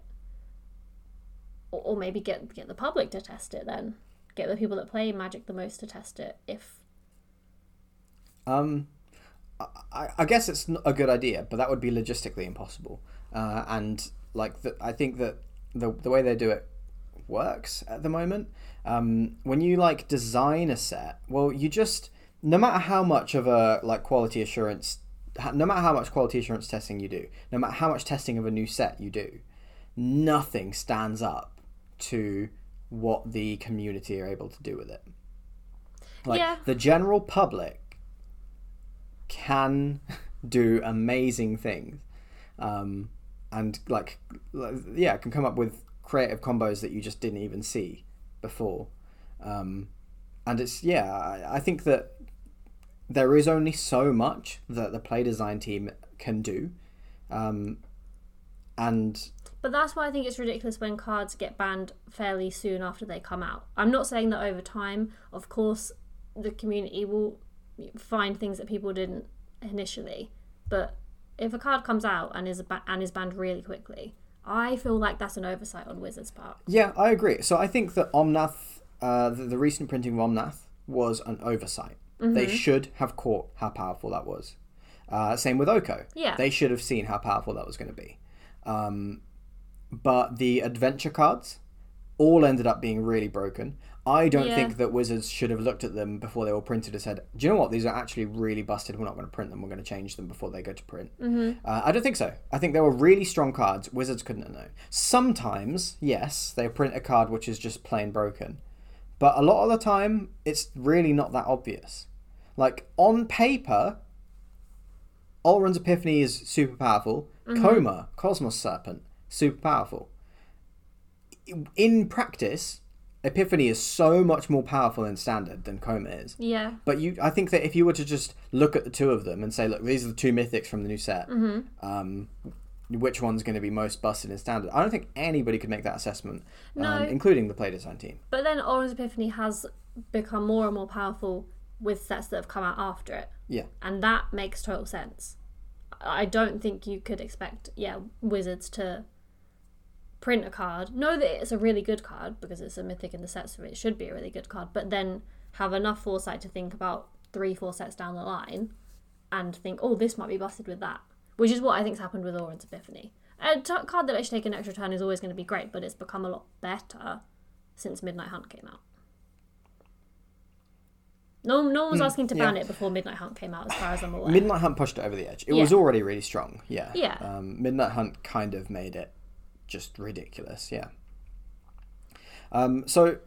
or, or maybe get get the public to test it then? Get the people that play Magic the most to test it if Um, I, I guess it's not a good idea, but that would be logistically impossible. Uh, and like the, I think that the the way they do it works at the moment. Um, when you like design a set, well, you just no matter how much of a like quality assurance, no matter how much quality assurance testing you do, no matter how much testing of a new set you do, nothing stands up to what the community are able to do with it. Like Yeah. the general public can do amazing things, um, and like, like, yeah, can come up with creative combos that you just didn't even see before. Um, and it's yeah, I, I think that there is only so much that the play design team can do, um, and But that's why I think it's ridiculous when cards get banned fairly soon after they come out. I'm not saying that over time, of course, the community will find things that people didn't initially, but if a card comes out and is ba- and is banned really quickly, I feel like that's an oversight on Wizards' part. Yeah, I agree. So I think that Omnath, uh, the, the recent printing of Omnath, was an oversight. They Mm-hmm. should have caught how powerful that was. Uh, same with Oko. Yeah. They should have seen how powerful that was going to be. Um, but the adventure cards all ended up being really broken. I don't Yeah. think that Wizards should have looked at them before they were printed and said, "Do you know what? These are actually really busted. We're not going to print them. We're going to change them before they go to print." Mm-hmm. Uh, I don't think so. I think they were really strong cards. Wizards couldn't have known. Sometimes, yes, they print a card which is just plain broken, but a lot of the time, it's really not that obvious. Like on paper, Alrund's Epiphany is super powerful. Koma, Cosmos Serpent, super powerful. In practice, Epiphany is so much more powerful in standard than Koma is. Yeah. But you, I think that if you were to just look at the two of them and say, look, these are the two mythics from the new set, um, which one's going to be most busted in standard? I don't think anybody could make that assessment, um, No. including the play design team. But then Alrund's Epiphany has become more and more powerful with sets that have come out after it. Yeah. And that makes total sense. I don't think you could expect, yeah, Wizards to print a card, know that it's a really good card because it's a mythic in the set, so it should be a really good card, but then have enough foresight to think about three, four sets down the line and think, oh, this might be busted with that. Which is what I think's happened with Alrund's Epiphany. A t- card that actually take an extra turn is always going to be great, but it's become a lot better since Midnight Hunt came out. No, no one was asking to ban yeah. it before Midnight Hunt came out, as far as I'm aware. Midnight Hunt pushed it over the edge. It Yeah. was already really strong. Yeah. Yeah. Um, Midnight Hunt kind of made it just ridiculous. Yeah. Um, so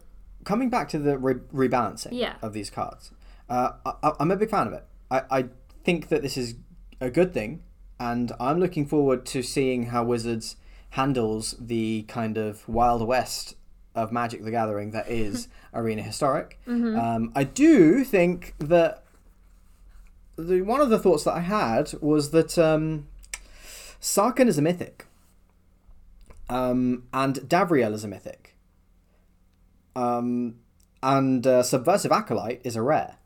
coming back to the re- rebalancing Yeah. of these cards, uh, I- I'm a big fan of it. I-, I think that this is a good thing, and I'm looking forward to seeing how Wizards handles the kind of Wild West of Magic the Gathering that is Arena Historic. Um, I do think that the, one of the thoughts that I had was that um, Sarkhan is a mythic, um, and Davriel is a mythic, um, and uh, Subversive Acolyte is a rare,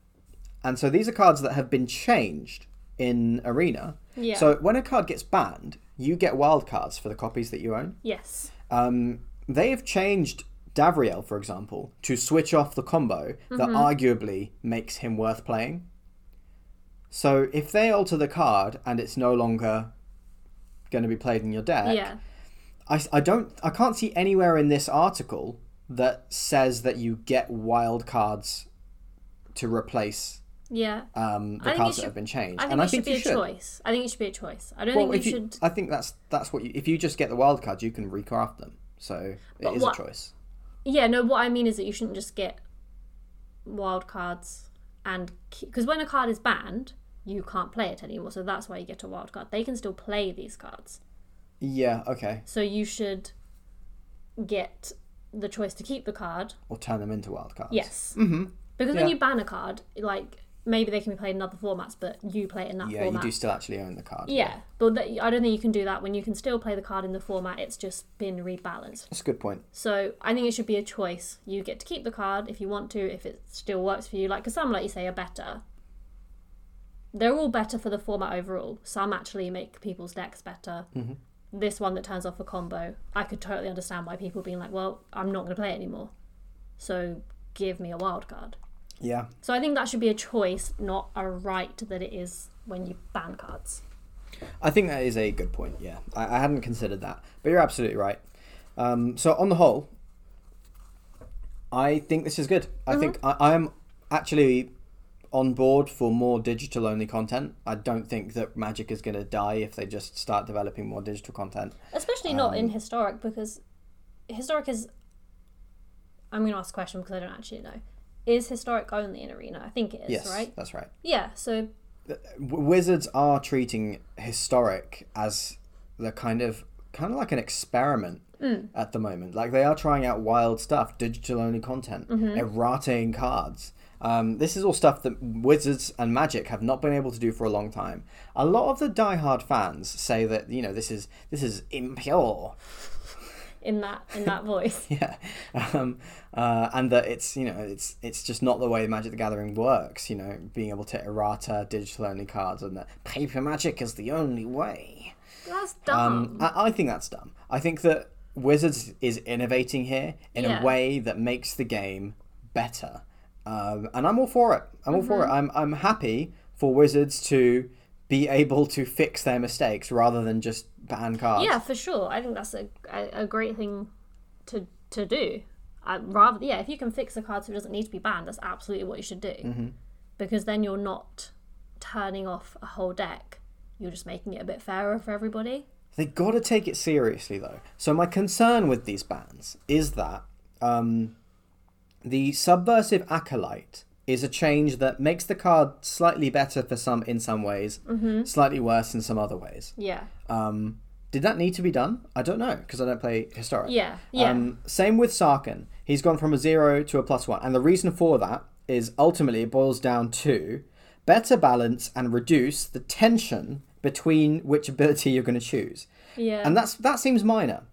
and so these are cards that have been changed in Arena. Yeah. So when a card gets banned, you get wild cards for the copies that you own. Yes. Um, they have changed Davriel, for example, to switch off the combo that arguably makes him worth playing. So if they alter the card and it's no longer going to be played in your deck, Yeah. I, I don't I can't see anywhere in this article that says that you get wild cards to replace Yeah. um, the think it cards should- that have been changed. I think and it I should be a should. choice. I think it should be a choice. I don't Well, think you you, should. I think that's that's what you, if you just get the wild cards, you can recraft them. So it But is what- a choice. Yeah, no. What I mean is that you shouldn't just get wild cards and because when a card is banned, you can't play it anymore. So that's why you get a wild card. They can still play these cards. Yeah. Okay. So you should get the choice to keep the card. Or turn them into wild cards. Yes. Mm-hmm. Because Yeah. when you ban a card, like maybe they can be played in other formats, but you play it in that format. Yeah, format. you do still actually own the card. Yeah, but that, I don't think you can do that when you can still play the card in the format. It's just been rebalanced. That's a good point. So I think it should be a choice. You get to keep the card if you want to, if it still works for you. Like, because some, like you say, are better. They're all better for the format overall. Some actually make people's decks better. Mm-hmm. This one that turns off a combo, I could totally understand why people being like, well, I'm not going to play it anymore. So give me a wild card. Yeah. So I think that should be a choice, not a right that it is when you ban cards. I think that is a good point. Yeah, I, I hadn't considered that, but you're absolutely right. Um, so on the whole, I think this is good. I think I, I am actually on board for more digital only content. I don't think that Magic is going to die if they just start developing more digital content. Especially not Um, in historic because historic is. I'm going to ask a question because I don't actually know. Is historic only in arena? I think it is, yes, right? that's right. Yeah. So Wizards are treating historic as the kind of kind of like an experiment at the moment. Like they are trying out wild stuff, digital only content, errating cards. Um, this is all stuff that Wizards and Magic have not been able to do for a long time. A lot of the diehard fans say that you know this is this is impure. In that in that voice. Yeah, um, uh, and that it's you know it's it's just not the way Magic the Gathering works. You know, being able to errata digital only cards and that paper magic is the only way. That's dumb. Um, I, I think that's dumb. I think that Wizards is innovating here in Yeah. a way that makes the game better, um, and I'm all for it. I'm all for it. I'm I'm happy for Wizards to be able to fix their mistakes rather than just ban cards. yeah, for sure. I think that's a a, a great thing to to do. i rather, yeah, if you can fix the card so it doesn't need to be banned, that's absolutely what you should do. Mm-hmm. Because then you're not turning off a whole deck. You're just making it a bit fairer for everybody. They got to take it seriously, though. So my concern with these bans is that um, the subversive acolyte is a change that makes the card slightly better for some in some ways, slightly worse in some other ways. Yeah. Um, did that need to be done? I don't know because I don't play historic. Yeah. Yeah. Um, same with Sarkhan. He's gone from a zero to a plus one, and the reason for that is ultimately it boils down to better balance and reduce the tension between which ability you're going to choose, yeah. and that's that seems minor.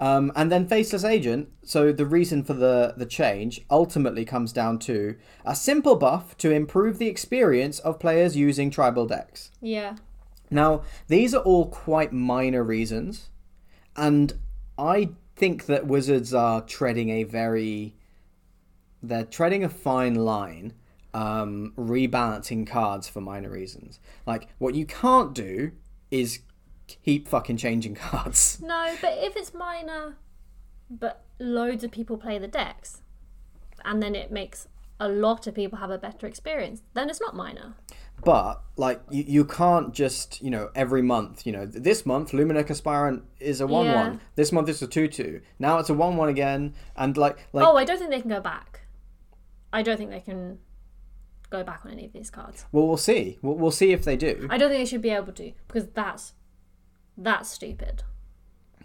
Um, and then faceless agent. So the reason for the the change ultimately comes down to a simple buff to improve the experience of players using tribal decks. yeah. Now, these are all quite minor reasons, and I think that Wizards are treading a very. They're treading a fine line, um, rebalancing cards for minor reasons. Like, what you can't do is keep fucking changing cards. No, but if it's minor, but loads of people play the decks, and then it makes a lot of people have a better experience, then it's not minor. But, like, you, you can't just, you know, every month, you know, this month Luminarch Aspirant is a 1 Yeah. 1. This month it's a 2 2. Now it's a 1 1 again. And, like, like Oh, I don't think they can go back. I don't think they can go back on any of these cards. Well, we'll see. We'll, we'll see if they do. I don't think they should be able to because that's that's stupid.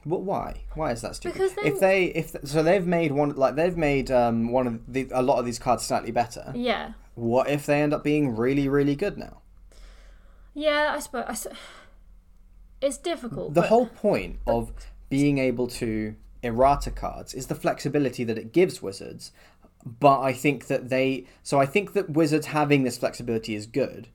But why? Why is that stupid? Because then- if they if so they've made one like they've made um one of the a lot of these cards slightly better. Yeah, What if they end up being really really good now? yeah. I suppose I it's difficult. The but- whole point of being able to errata cards is the flexibility that it gives wizards. But I think that they so I think that wizards having this flexibility is good,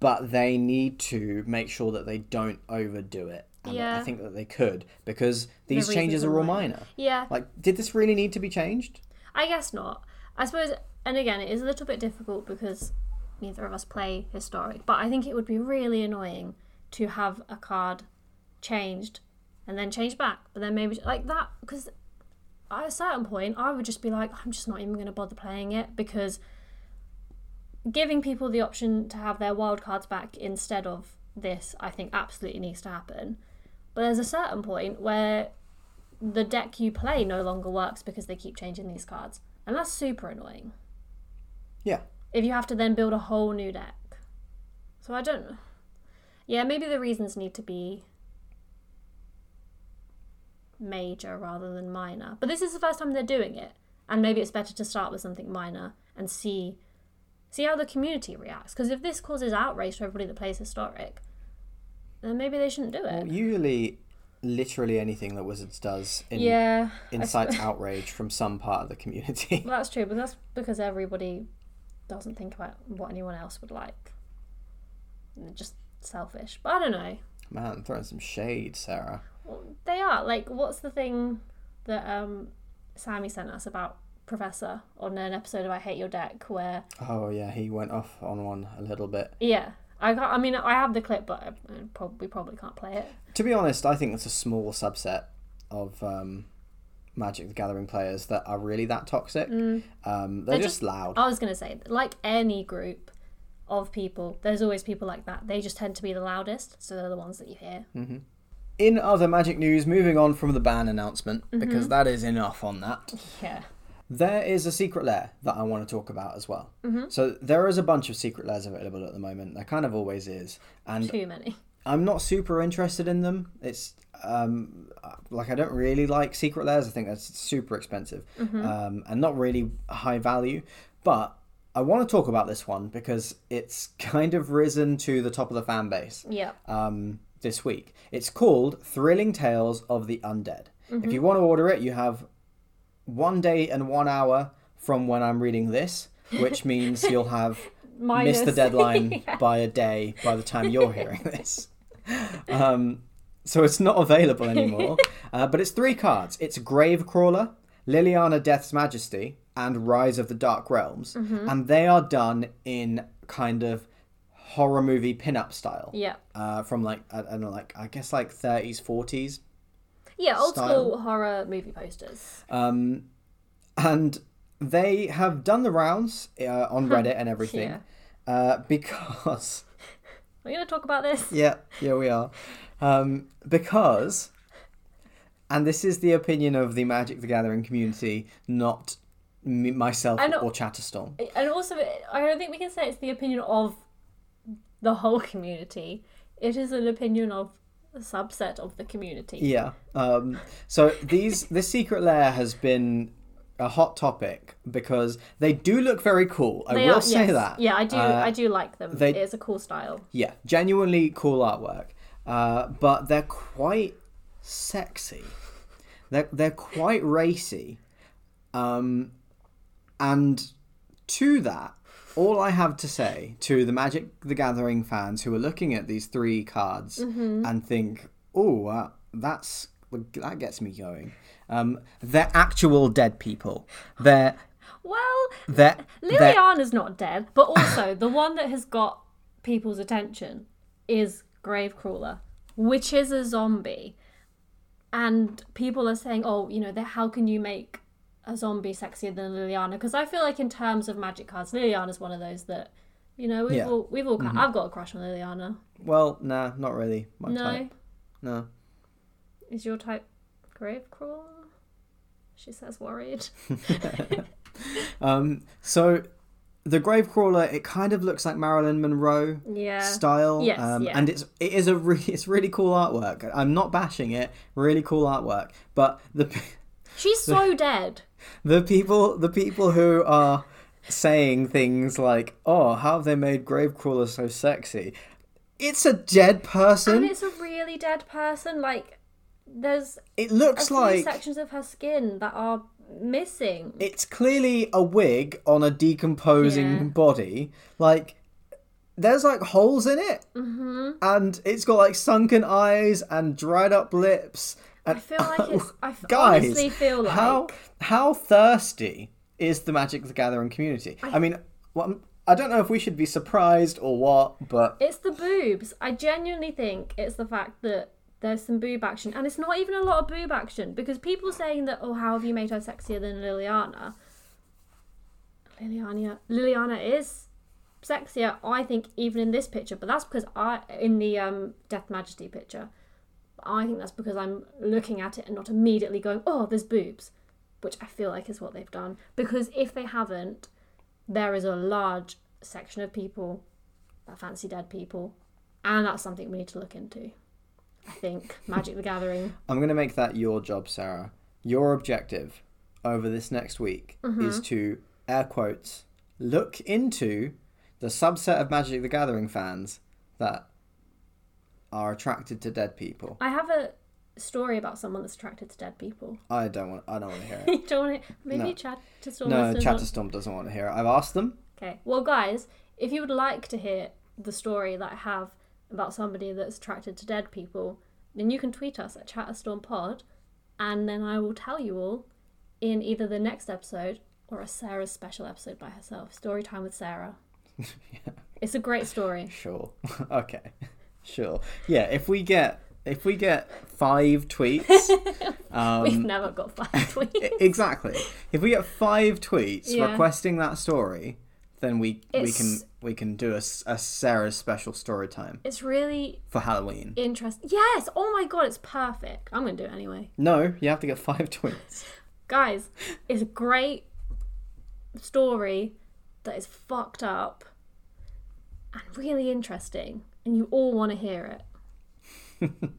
but they need to make sure that they don't overdo it. And I think that they could because these reasons changes are are all minor. minor. yeah, Like, did this really need to be changed? I guess not. I suppose, and again, it is a little bit difficult because neither of us play historic. But I think it would be really annoying to have a card changed and then changed back, but then maybe like that because at a certain point I would just be like, I'm just not even going to bother playing it because giving people the option to have their wild cards back instead of this, I think absolutely needs to happen. But there's a certain point where the deck you play no longer works because they keep changing these cards. And that's super annoying. Yeah. If you have to then build a whole new deck. So I don't. Yeah, maybe the reasons need to be major rather than minor. But this is the first time they're doing it. And maybe it's better to start with something minor and see see how the community reacts. Because if this causes outrage to everybody that plays historic, then maybe they shouldn't do it. Well, usually, literally anything that Wizards does in, yeah, incites outrage from some part of the community. Well, that's true, but that's because everybody doesn't think about what anyone else would like. They're just selfish. But I don't know. Man, throwing some shade, Sarah. Well, they are. Like, what's the thing that um, Sammy sent us about Professor on an episode of I Hate Your Deck where, Oh yeah, he went off on one a little bit. yeah. I, can't, I mean, I have the clip, but I, I prob- we probably can't play it. To be honest, I think it's a small subset of um, Magic the Gathering players that are really that toxic. Um, they're, Mm. They're just, just- loud. I was going to say, like any group of people, there's always people like that. They just tend to be the loudest, so they're the ones that you hear. In other Magic news, moving on from the ban announcement, Mm-hmm. because that is enough on that. Yeah. There is a secret lair that I want to talk about as well. Mm-hmm. So there is a bunch of secret lairs available at the moment. There kind of always is, and Too many. I'm not super interested in them. It's um, like I don't really like secret lairs. I think that's super expensive um, and not really high value. But I want to talk about this one because it's kind of risen to the top of the fan base Yeah. um, this week. It's called Thrilling Tales of the Undead. If you want to order it, you have one day and one hour from when I'm reading this, which means you'll have Minus. missed the deadline Yeah. by a day by the time you're hearing this. Um, so it's not available anymore. Uh, but it's three cards. It's Gravecrawler, Liliana Death's Majesty, and Rise of the Dark Realms, Mm-hmm. and they are done in kind of horror movie pin-up style. Yeah. Uh, from like I, I don't know, like I guess like 30s, 40s. Yeah, old Style. school horror movie posters. Um, and they have done the rounds uh, on Reddit and everything Yeah. uh, because Are you going to talk about this? yeah, yeah, we are. Um, because, and this is the opinion of the Magic the Gathering community, not me, myself know- or Chatterstorm. And also, I don't think we can say it's the opinion of the whole community. It is an opinion of subset of the community. Yeah. Um, so these this secret lair has been a hot topic because they do look very cool. I They will are- say yes. that. Yeah, I do. Uh, I do like them. they- It's a cool style. Yeah, genuinely cool artwork. Uh, but they're quite sexy. They're they're quite racy. Um, and to that, all I have to say to the Magic the Gathering fans who are looking at these three cards and think, "Oh, uh, that's that gets me going." Um, they're actual dead people. They're Well, they're, they're Liliana's not dead, but also the one that has got people's attention is Gravecrawler, which is a zombie. And people are saying, oh, you know, how can you make a zombie sexier than Liliana? Because I feel like in terms of magic cards, Liliana's one of those that, you know, we've Yeah. all, we've all, I've got a crush on Liliana. well, nah, not really my no, type. No. is your type Gravecrawler? She says worried. Um, so the Gravecrawler, it kind of looks like Marilyn Monroe Yeah. style. Yes, um, yeah. and it's it is a re- it's really cool artwork. I'm not bashing it. Really cool artwork. But the She's so dead. The people the people who are saying things like, "Oh, how have they made Gravecrawler so sexy?" It's a dead And person. it's a really dead person. Like, there's It looks like sections of her skin that are missing. it's clearly a wig on a decomposing Yeah. body. Like, there's like holes in it, mm-hmm. and it's got like sunken eyes and dried up lips. I feel like it's. I guys, honestly feel like how how thirsty is the Magic the Gathering community? I, mean, well, I don't know if we should be surprised or what, but it's the boobs. I genuinely think it's the fact that there's some boob action, and it's not even a lot of boob action because people saying that, oh, how have you made her sexier than Liliana? Liliana, Liliana is sexier, I think, even in this picture, but that's because I in the um Death Majesty picture. I think that's because I'm looking at it and not immediately going, oh, there's boobs, which I feel like is what they've done. Because if they haven't, there is a large section of people that fancy dead people, and that's something we need to look into. I think Magic the Gathering. I'm going to make that your job, Sarah. Your objective over this next week Mm-hmm. is to, air quotes, look into the subset of Magic the Gathering fans that are attracted to dead people. I have a story about someone that's attracted to dead people. I don't want. I don't want to hear it. you don't want to, maybe No. chat to Storm no, listeners want- Chatterstorm doesn't want to hear it. I've asked them. Okay. Well, guys, if you would like to hear the story that I have about somebody that's attracted to dead people, then you can tweet us at ChatterStormPod, and then I will tell you all in either the next episode or a Sarah's special episode by herself. Story time with Sarah. yeah. It's a great story. Sure. okay. Sure. Yeah. If we get if we get five tweets, We've um, never got five tweets. exactly. If we get five tweets Yeah. requesting that story, then we we can we can do a, a Sarah's special story time It's really for Halloween. interesting. Yes! Oh my god, it's perfect. I'm going to do it anyway. No, you have to get five tweets. Guys, it's a great story that is fucked up and really interesting, and you all want to hear it.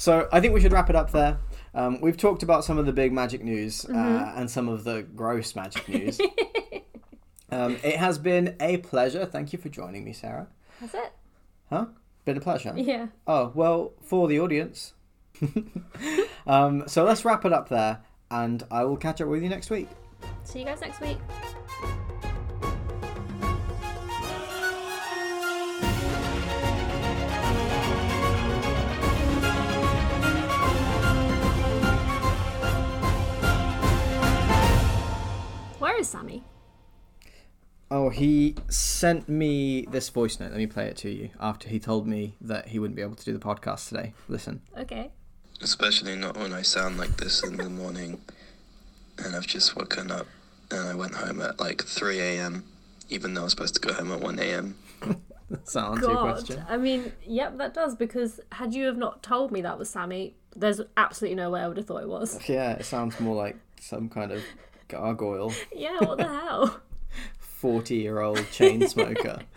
So I think we should wrap it up there. Um, we've talked about some of the big magic news uh, and some of the gross magic news. um, it has been a pleasure. Thank you for joining me, Sarah. That's it. Huh? Been a pleasure. Yeah. Oh well, for the audience, Um, so let's wrap it up there, and I will catch up with you next week. See you guys next week. Where is Sammy? Oh, he sent me this voice note. Let me play it to you after he told me that he wouldn't be able to do the podcast today. Listen. Okay. Especially not when I sound like this in the morning and I've just woken up and I went home at like 3 a.m., even though I was supposed to go home at 1 a.m. Does that answer your God. question? I mean, yep, that does because had you have not told me that was Sammy, there's absolutely no way I would have thought it was. Yeah, it sounds more like some kind of gargoyle, Yeah, what the hell? 40 year old chain smoker.